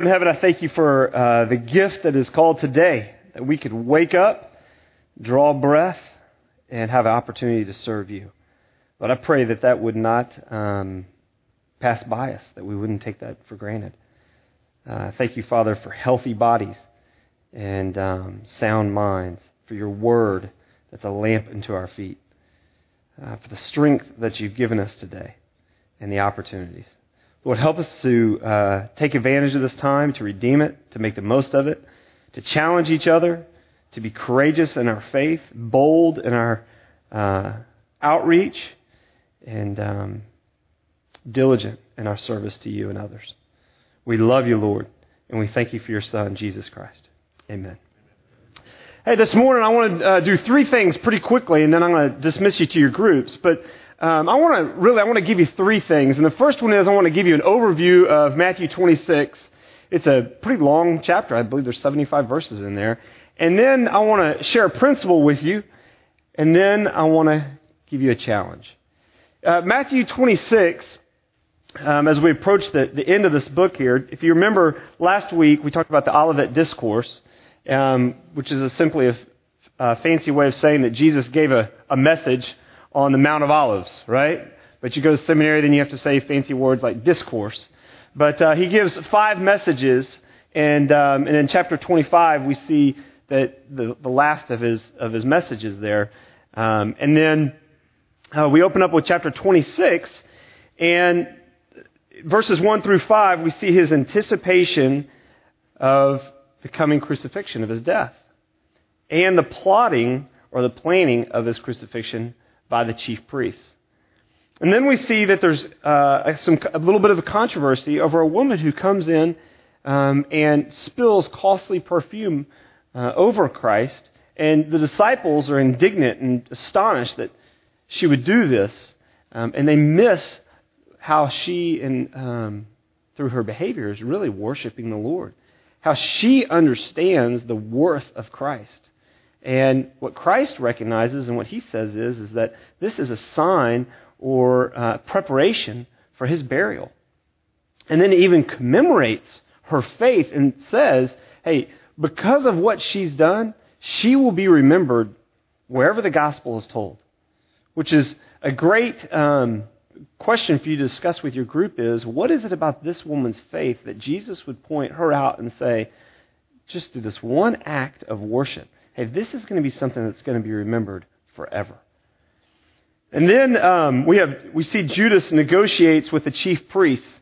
In heaven, I thank you for uh, the gift that is called today, that we could wake up, draw breath, and have an opportunity to serve you. But I pray that that would not um, pass by us, that we wouldn't take that for granted. Uh, thank you, Father, for healthy bodies and um, sound minds, for your word that's a lamp unto our feet, uh, for the strength that you've given us today and the opportunities. Lord, help us to uh, take advantage of this time, to redeem it, to make the most of it, to challenge each other, to be courageous in our faith, bold in our uh, outreach, and um, diligent in our service to you and others. We love you, Lord, and we thank you for your Son, Jesus Christ. Amen. Hey, this morning I want to uh, do three things pretty quickly, and then I'm going to dismiss you to your groups. But um, I want to really, I want to give you three things. And the first one is I want to give you an overview of Matthew 26. It's a pretty long chapter. I believe there's 75 verses in there. And then I want to share a principle with you. And then I want to give you a challenge. Uh, Matthew 26, um, as we approach the, the end of this book here, if you remember last week, we talked about the Olivet Discourse, um, which is a simply a, a fancy way of saying that Jesus gave a, a message on the Mount of Olives, right? But you go to seminary, then you have to say fancy words like discourse. But uh, he gives five messages, and, um, and in chapter 25, we see that the, the last of his, of his messages there. Um, and then uh, we open up with chapter 26, and verses 1 through 5, we see his anticipation of the coming crucifixion, of his death, and the plotting or the planning of his crucifixion by the chief priests. And then we see that there's uh, some, a little bit of a controversy over a woman who comes in um, and spills costly perfume uh, over Christ. And the disciples are indignant and astonished that she would do this. Um, and they miss how she, and um, through her behavior, is really worshiping the Lord. How she understands the worth of Christ. And what Christ recognizes and what he says is, is that this is a sign or uh, preparation for his burial. And then he even commemorates her faith and says, hey, because of what she's done, she will be remembered wherever the gospel is told. Which is a great um, question for you to discuss with your group is what is it about this woman's faith that Jesus would point her out and say, just through this one act of worship, hey, this is going to be something that's going to be remembered forever. And then um, we have we see Judas negotiates with the chief priests,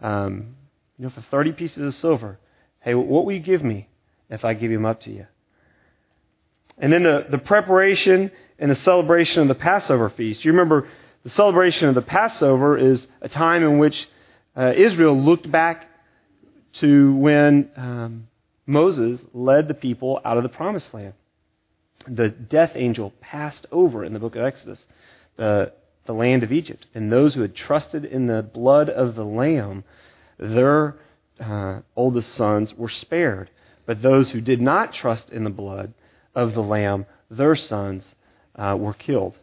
um, you know, for thirty pieces of silver. Hey, what will you give me if I give him up to you? And then the, the preparation and the celebration of the Passover feast. You remember the celebration of the Passover is a time in which uh, Israel looked back to when um, Moses led the people out of the promised land. The death angel passed over in the book of Exodus the, the land of Egypt. And those who had trusted in the blood of the Lamb, their uh, oldest sons were spared. But those who did not trust in the blood of the Lamb, their sons uh, were killed.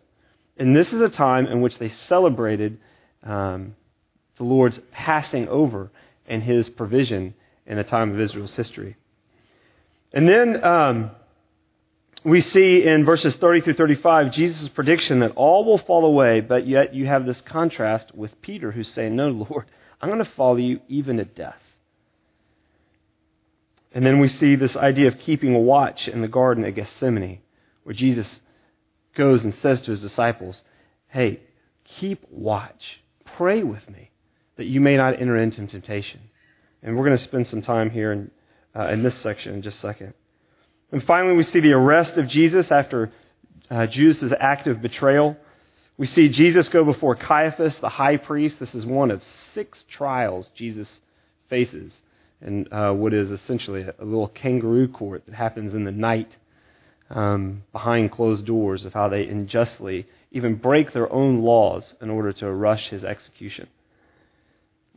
And this is a time in which they celebrated um, the Lord's passing over and his provision in the time of Israel's history. And then um, we see in verses 30 through 35 Jesus' prediction that all will fall away, but yet you have this contrast with Peter who's saying, No, Lord, I'm going to follow you even to death. And then we see this idea of keeping a watch in the Garden of Gethsemane, where Jesus goes and says to his disciples, Hey, keep watch. Pray with me that you may not enter into temptation. And we're going to spend some time here in uh, in this section in just a second. And finally, we see the arrest of Jesus after uh, Judas' act of betrayal. We see Jesus go before Caiaphas, the high priest. This is one of six trials Jesus faces in uh, what is essentially a, little kangaroo court that happens in the night um, behind closed doors of how they unjustly even break their own laws in order to rush his execution.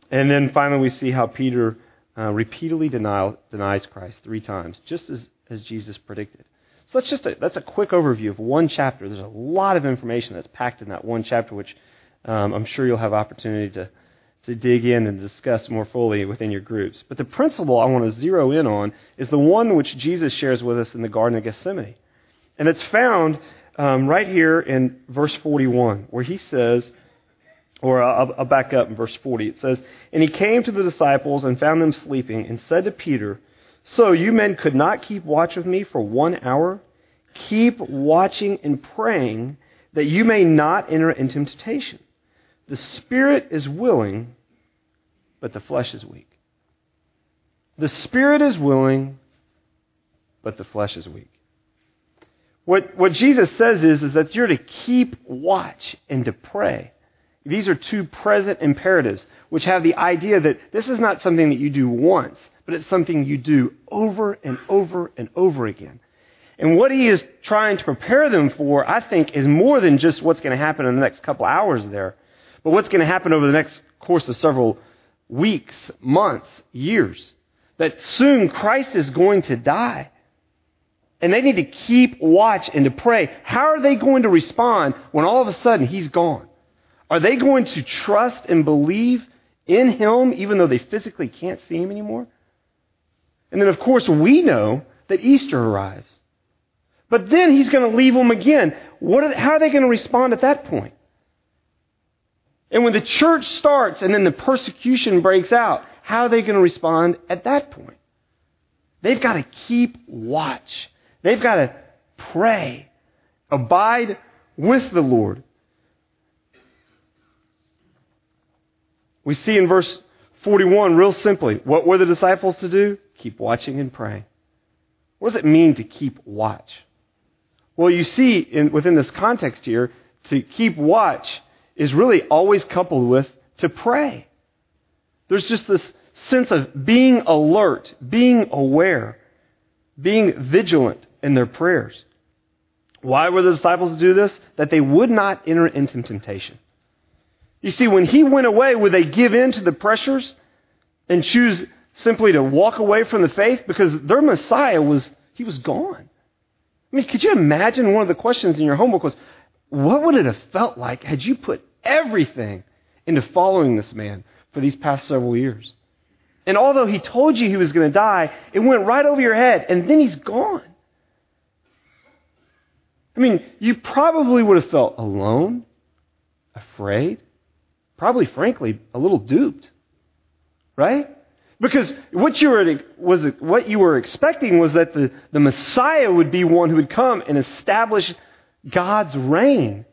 And then finally, we see how Peter uh, repeatedly denial, denies Christ three times, just as, as Jesus predicted. So that's just a, that's a quick overview of one chapter. There's a lot of information that's packed in that one chapter, which um, I'm sure you'll have opportunity to, to dig in and discuss more fully within your groups. But the principle I want to zero in on is the one which Jesus shares with us in the Garden of Gethsemane. And it's found um, right here in verse 41, where he says, or I'll, I'll back up in verse 40. It says, And he came to the disciples and found them sleeping, and said to Peter, So you men could not keep watch with me for one hour? Keep watching and praying that you may not enter into temptation. The spirit is willing, but the flesh is weak. The spirit is willing, but the flesh is weak. What, what Jesus says is, is that you're to keep watch and to pray. These are two present imperatives, which have the idea that this is not something that you do once, but it's something you do over and over and over again. And what he is trying to prepare them for, I think, is more than just what's going to happen in the next couple hours there, but what's going to happen over the next course of several weeks, months, years. That soon Christ is going to die. And they need to keep watch and to pray. How are they going to respond when all of a sudden he's gone? Are they going to trust and believe in him even though they physically can't see him anymore? And then, of course, we know that Easter arrives. But then he's going to leave them again. What are, how are they going to respond at that point? And when the church starts and then the persecution breaks out, how are they going to respond at that point? They've got to keep watch. They've got to pray. Abide with the Lord. We see in verse 41, real simply, what were the disciples to do? Keep watching and praying. What does it mean to keep watch? Well, you see in, within this context here, to keep watch is really always coupled with to pray. There's just this sense of being alert, being aware, being vigilant in their prayers. Why were the disciples to do this? That they would not enter into temptation. You see, when he went away, would they give in to the pressures and choose simply to walk away from the faith? Because their Messiah was, he was gone. I mean, could you imagine one of the questions in your homework was, what would it have felt like had you put everything into following this man for these past several years? And although he told you he was going to die, it went right over your head, and then he's gone. I mean, you probably would have felt alone, afraid, probably, frankly, a little duped, right? Because what you were, was, what you were expecting was that the, the Messiah would be one who would come and establish God's reign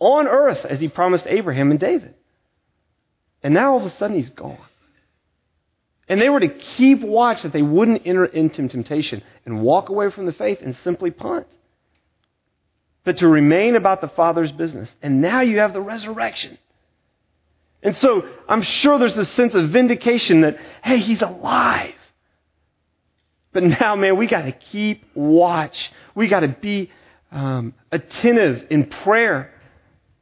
on earth as he promised Abraham and David. And now all of a sudden he's gone. And they were to keep watch that they wouldn't enter into temptation and walk away from the faith and simply punt. But to remain about the Father's business. And now you have the resurrection. And so I'm sure there's a sense of vindication that, hey, he's alive. But now, man, we got to keep watch. We got to be um, attentive in prayer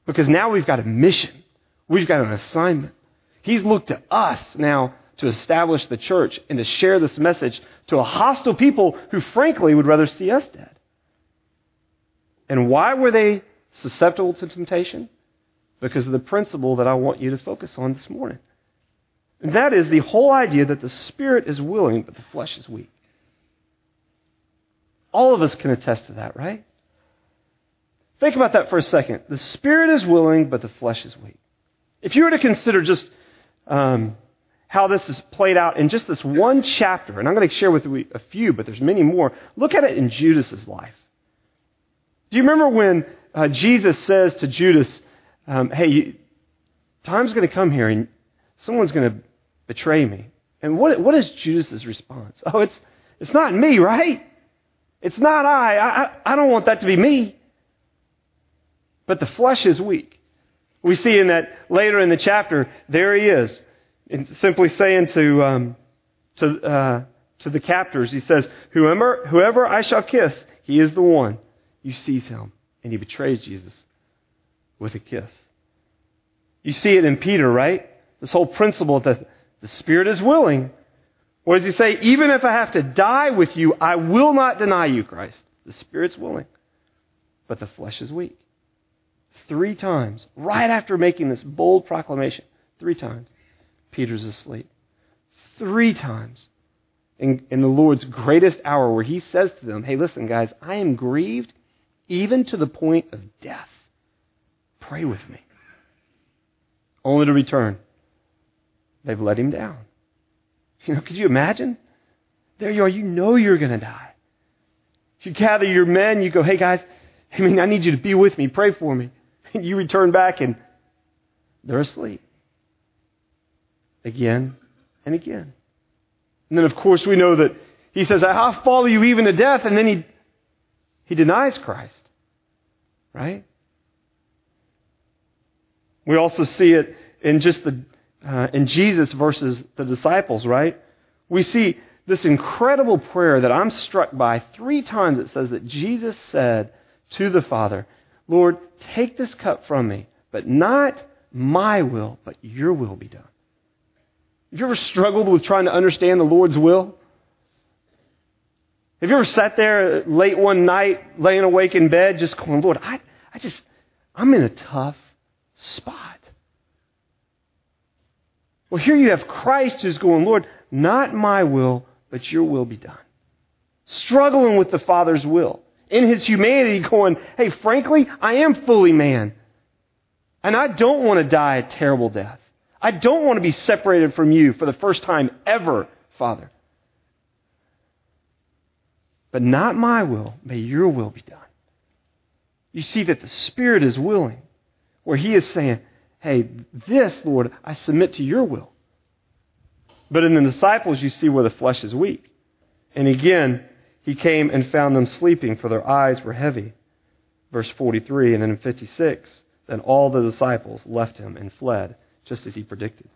because now we've got a mission. We've got an assignment. He's looked to us now to establish the church and to share this message to a hostile people who, frankly, would rather see us dead. And why were they susceptible to temptation? Because of the principle that I want you to focus on this morning. And that is the whole idea that the spirit is willing, but the flesh is weak. All of us can attest to that, right? Think about that for a second. The spirit is willing, but the flesh is weak. If you were to consider just um, how this is played out in just this one chapter, and I'm going to share with you a few, but there's many more. Look at it in Judas's life. Do you remember when uh, Jesus says to Judas, um, hey, you, time's going to come here and someone's going to betray me. And what, what is Judas' response? Oh, it's, it's not me, right? It's not I. I. I don't want that to be me. But the flesh is weak. We see in that later in the chapter, there he is, and simply saying to, um, to, uh, to the captors, he says, whoever, whoever I shall kiss, he is the one. You seize him. And he betrays Jesus with a kiss. You see it in Peter, right? This whole principle that the Spirit is willing. What does he say? Even if I have to die with you, I will not deny you, Christ. The Spirit's willing, but the flesh is weak. Three times, right after making this bold proclamation, three times, Peter's asleep. Three times in, in the Lord's greatest hour, where he says to them, Hey, listen, guys, I am grieved even to the point of death. Pray with me. Only to return. They've let him down. You know, could you imagine? There you are. You know you're going to die. You gather your men. You go, hey guys, I mean, I need you to be with me. Pray for me. And you return back and they're asleep. Again and again. And then, of course, we know that he says, I'll follow you even to death. And then he, he denies Christ. Right? We also see it in just the uh, in Jesus versus the disciples, right? We see this incredible prayer that I'm struck by. Three times it says that Jesus said to the Father, Lord, take this cup from me, but not my will, but your will be done. Have you ever struggled with trying to understand the Lord's will? Have you ever sat there late one night, laying awake in bed, just going, Lord, I, I just, I'm in a tough spot. Well, here you have Christ who's going, Lord, not my will, but your will be done. Struggling with the Father's will. In his humanity, going, hey, frankly, I am fully man. And I don't want to die a terrible death. I don't want to be separated from you for the first time ever, Father. But not my will, may your will be done. You see that the Spirit is willing, where He is saying, hey, this, Lord, I submit to your will. But in the disciples, you see where the flesh is weak. And again, he came and found them sleeping, for their eyes were heavy. Verse 43, and then in 56, then all the disciples left him and fled, just as he predicted.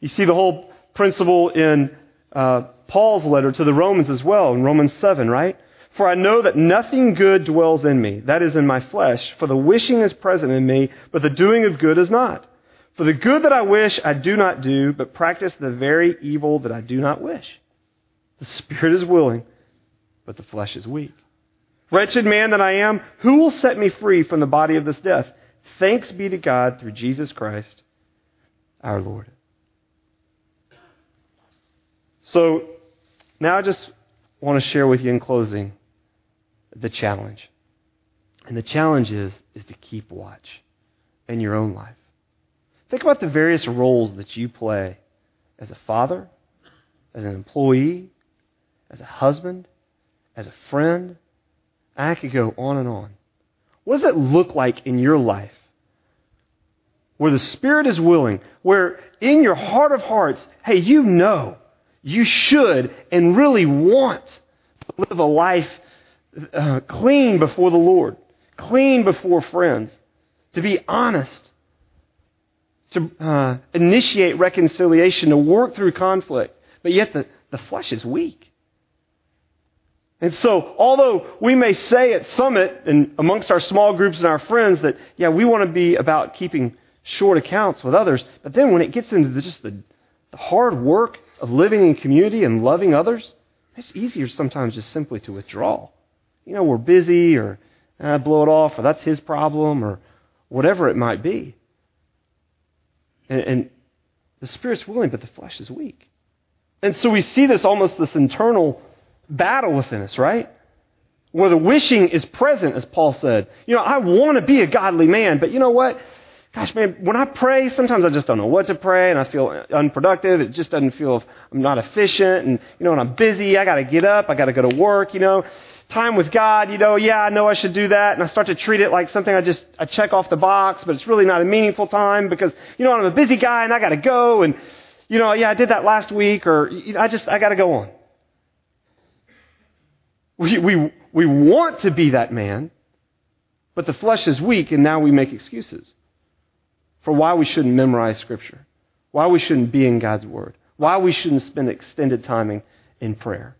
You see the whole principle in uh, Paul's letter to the Romans as well, in Romans 7, right? For I know that nothing good dwells in me, that is in my flesh, for the wishing is present in me, but the doing of good is not. For the good that I wish I do not do, but practice the very evil that I do not wish. The spirit is willing, but the flesh is weak. Wretched man that I am, who will set me free from the body of this death? Thanks be to God through Jesus Christ our Lord. So, now I just want to share with you in closing the challenge. And the challenge is, is to keep watch in your own life. Think about the various roles that you play as a father, as an employee, as a husband, as a friend. I could go on and on. What does it look like in your life where the Spirit is willing, where in your heart of hearts, hey, you know you should and really want to live a life uh, clean before the Lord, clean before friends, to be honest, to uh, initiate reconciliation, to work through conflict. But yet the, the flesh is weak. And so, although we may say at Summit and amongst our small groups and our friends that, yeah, we want to be about keeping short accounts with others, but then when it gets into the, just the, the hard work of living in community and loving others, it's easier sometimes just simply to withdraw you know, we're busy or uh, blow it off or that's his problem or whatever it might be. And, and the Spirit's willing, but the flesh is weak. And so we see this almost this internal battle within us, right? Where the wishing is present, as Paul said. You know, I want to be a godly man, but you know what? Gosh, man, when I pray, sometimes I just don't know what to pray and I feel unproductive. It just doesn't feel, I'm not efficient. And, you know, when I'm busy, I got to get up, I got to go to work, you know time with God, you know, yeah, I know I should do that, and I start to treat it like something I just I check off the box, but it's really not a meaningful time because you know I'm a busy guy and I got to go, and you know, yeah, I did that last week, or I just I got to go on. We we we want to be that man, but the flesh is weak, and now we make excuses for why we shouldn't memorize Scripture, why we shouldn't be in God's Word, why we shouldn't spend extended timing in prayer.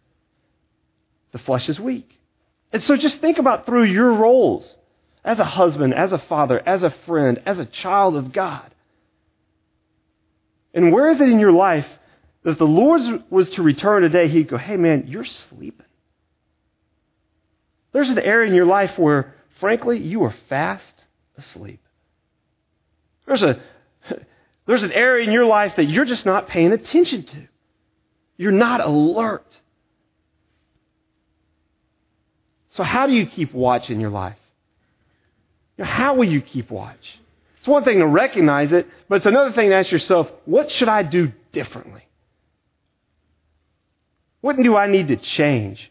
The flesh is weak. And so just think about through your roles as a husband, as a father, as a friend, as a child of God. And where is it in your life that if the Lord was to return today, he'd go, hey man, you're sleeping. There's an area in your life where, frankly, you are fast asleep. There's a, There's an area in your life that you're just not paying attention to. You're not alert. So, how do you keep watch in your life? How will you keep watch? It's one thing to recognize it, but it's another thing to ask yourself, what should I do differently? What do I need to change?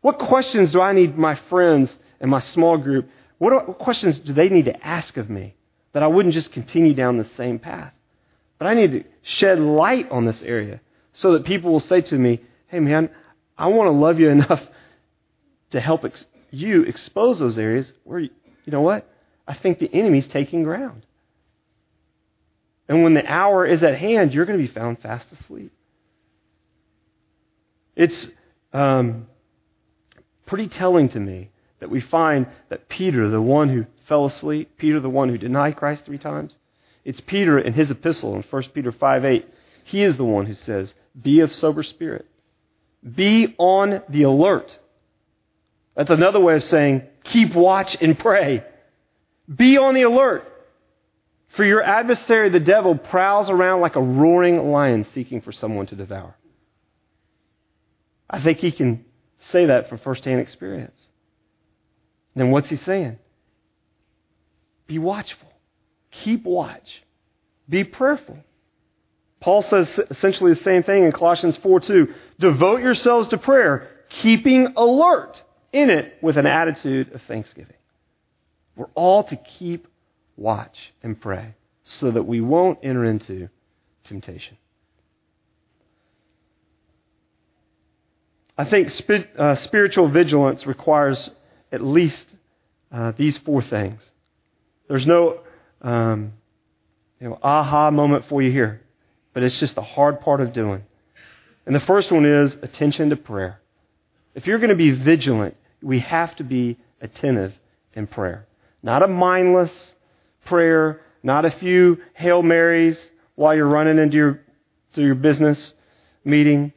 What questions do I need my friends and my small group, what, do, what questions do they need to ask of me that I wouldn't just continue down the same path? But I need to shed light on this area so that people will say to me, hey man, I want to love you enough to help ex- you expose those areas where, you know what? I think the enemy's taking ground. And when the hour is at hand, you're going to be found fast asleep. It's um, pretty telling to me that we find that Peter, the one who fell asleep, Peter, the one who denied Christ three times, it's Peter in his epistle in 1 Peter 5 8. He is the one who says, Be of sober spirit. Be on the alert. That's another way of saying, keep watch and pray. Be on the alert. For your adversary, the devil, prowls around like a roaring lion seeking for someone to devour. I think he can say that from firsthand experience. Then what's he saying? Be watchful. Keep watch. Be prayerful. Paul says essentially the same thing in Colossians 4 2. Devote yourselves to prayer, keeping alert in it with an attitude of thanksgiving. We're all to keep watch and pray so that we won't enter into temptation. I think uh, spiritual vigilance requires at least uh, these four things. There's no um, you know, aha moment for you here, but it's just the hard part of doing. And the first one is attention to prayer. If you're going to be vigilant, we have to be attentive in prayer. Not a mindless prayer, not a few Hail Marys while you're running into your, to your business meeting.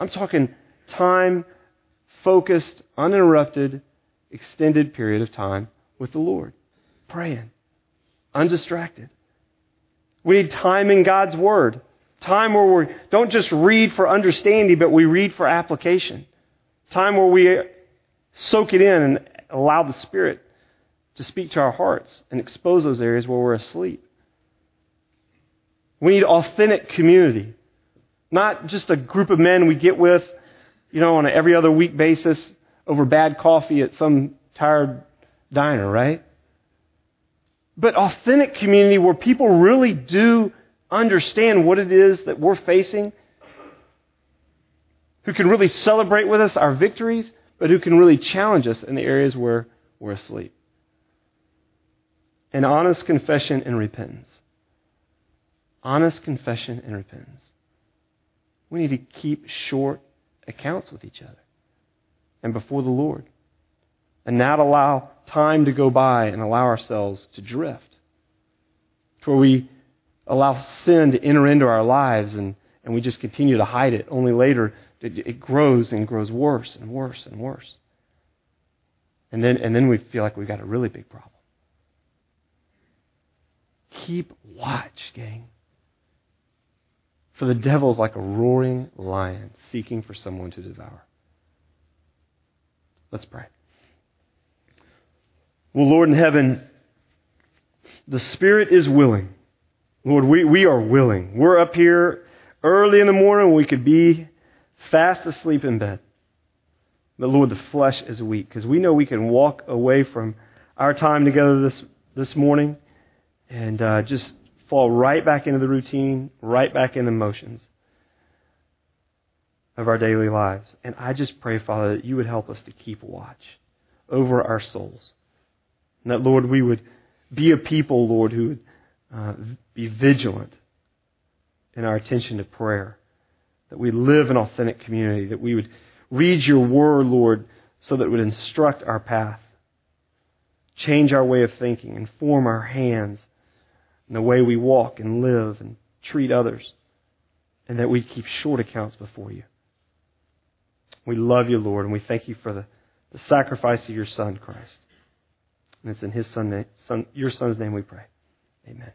I'm talking time focused, uninterrupted, extended period of time with the Lord, praying, undistracted. We need time in God's Word. Time where we don't just read for understanding, but we read for application. Time where we soak it in and allow the Spirit to speak to our hearts and expose those areas where we're asleep. We need authentic community, not just a group of men we get with you know, on an every other week basis over bad coffee at some tired diner, right? But authentic community where people really do understand what it is that we're facing, who can really celebrate with us our victories, but who can really challenge us in the areas where we're asleep. An honest confession and repentance. Honest confession and repentance. We need to keep short accounts with each other and before the Lord. And not allow time to go by and allow ourselves to drift. To where we allow sin to enter into our lives and, and we just continue to hide it. Only later it, it grows and grows worse and worse and worse. And then, and then we feel like we've got a really big problem. Keep watch, gang. For the devil is like a roaring lion seeking for someone to devour. Let's pray. Well, Lord in heaven, the Spirit is willing. Lord, we, we are willing. We're up here early in the morning. We could be fast asleep in bed. But Lord, the flesh is weak because we know we can walk away from our time together this, this morning and uh, just fall right back into the routine, right back in the motions of our daily lives. And I just pray, Father, that you would help us to keep watch over our souls. And that, Lord, we would be a people, Lord, who would uh, be vigilant in our attention to prayer. That we live in authentic community. That we would read your word, Lord, so that it would instruct our path, change our way of thinking, inform our hands, and the way we walk and live and treat others, and that we keep short accounts before you. We love you, Lord, and we thank you for the, the sacrifice of your Son, Christ. And it's in his son, son, your Son's name we pray. Amen.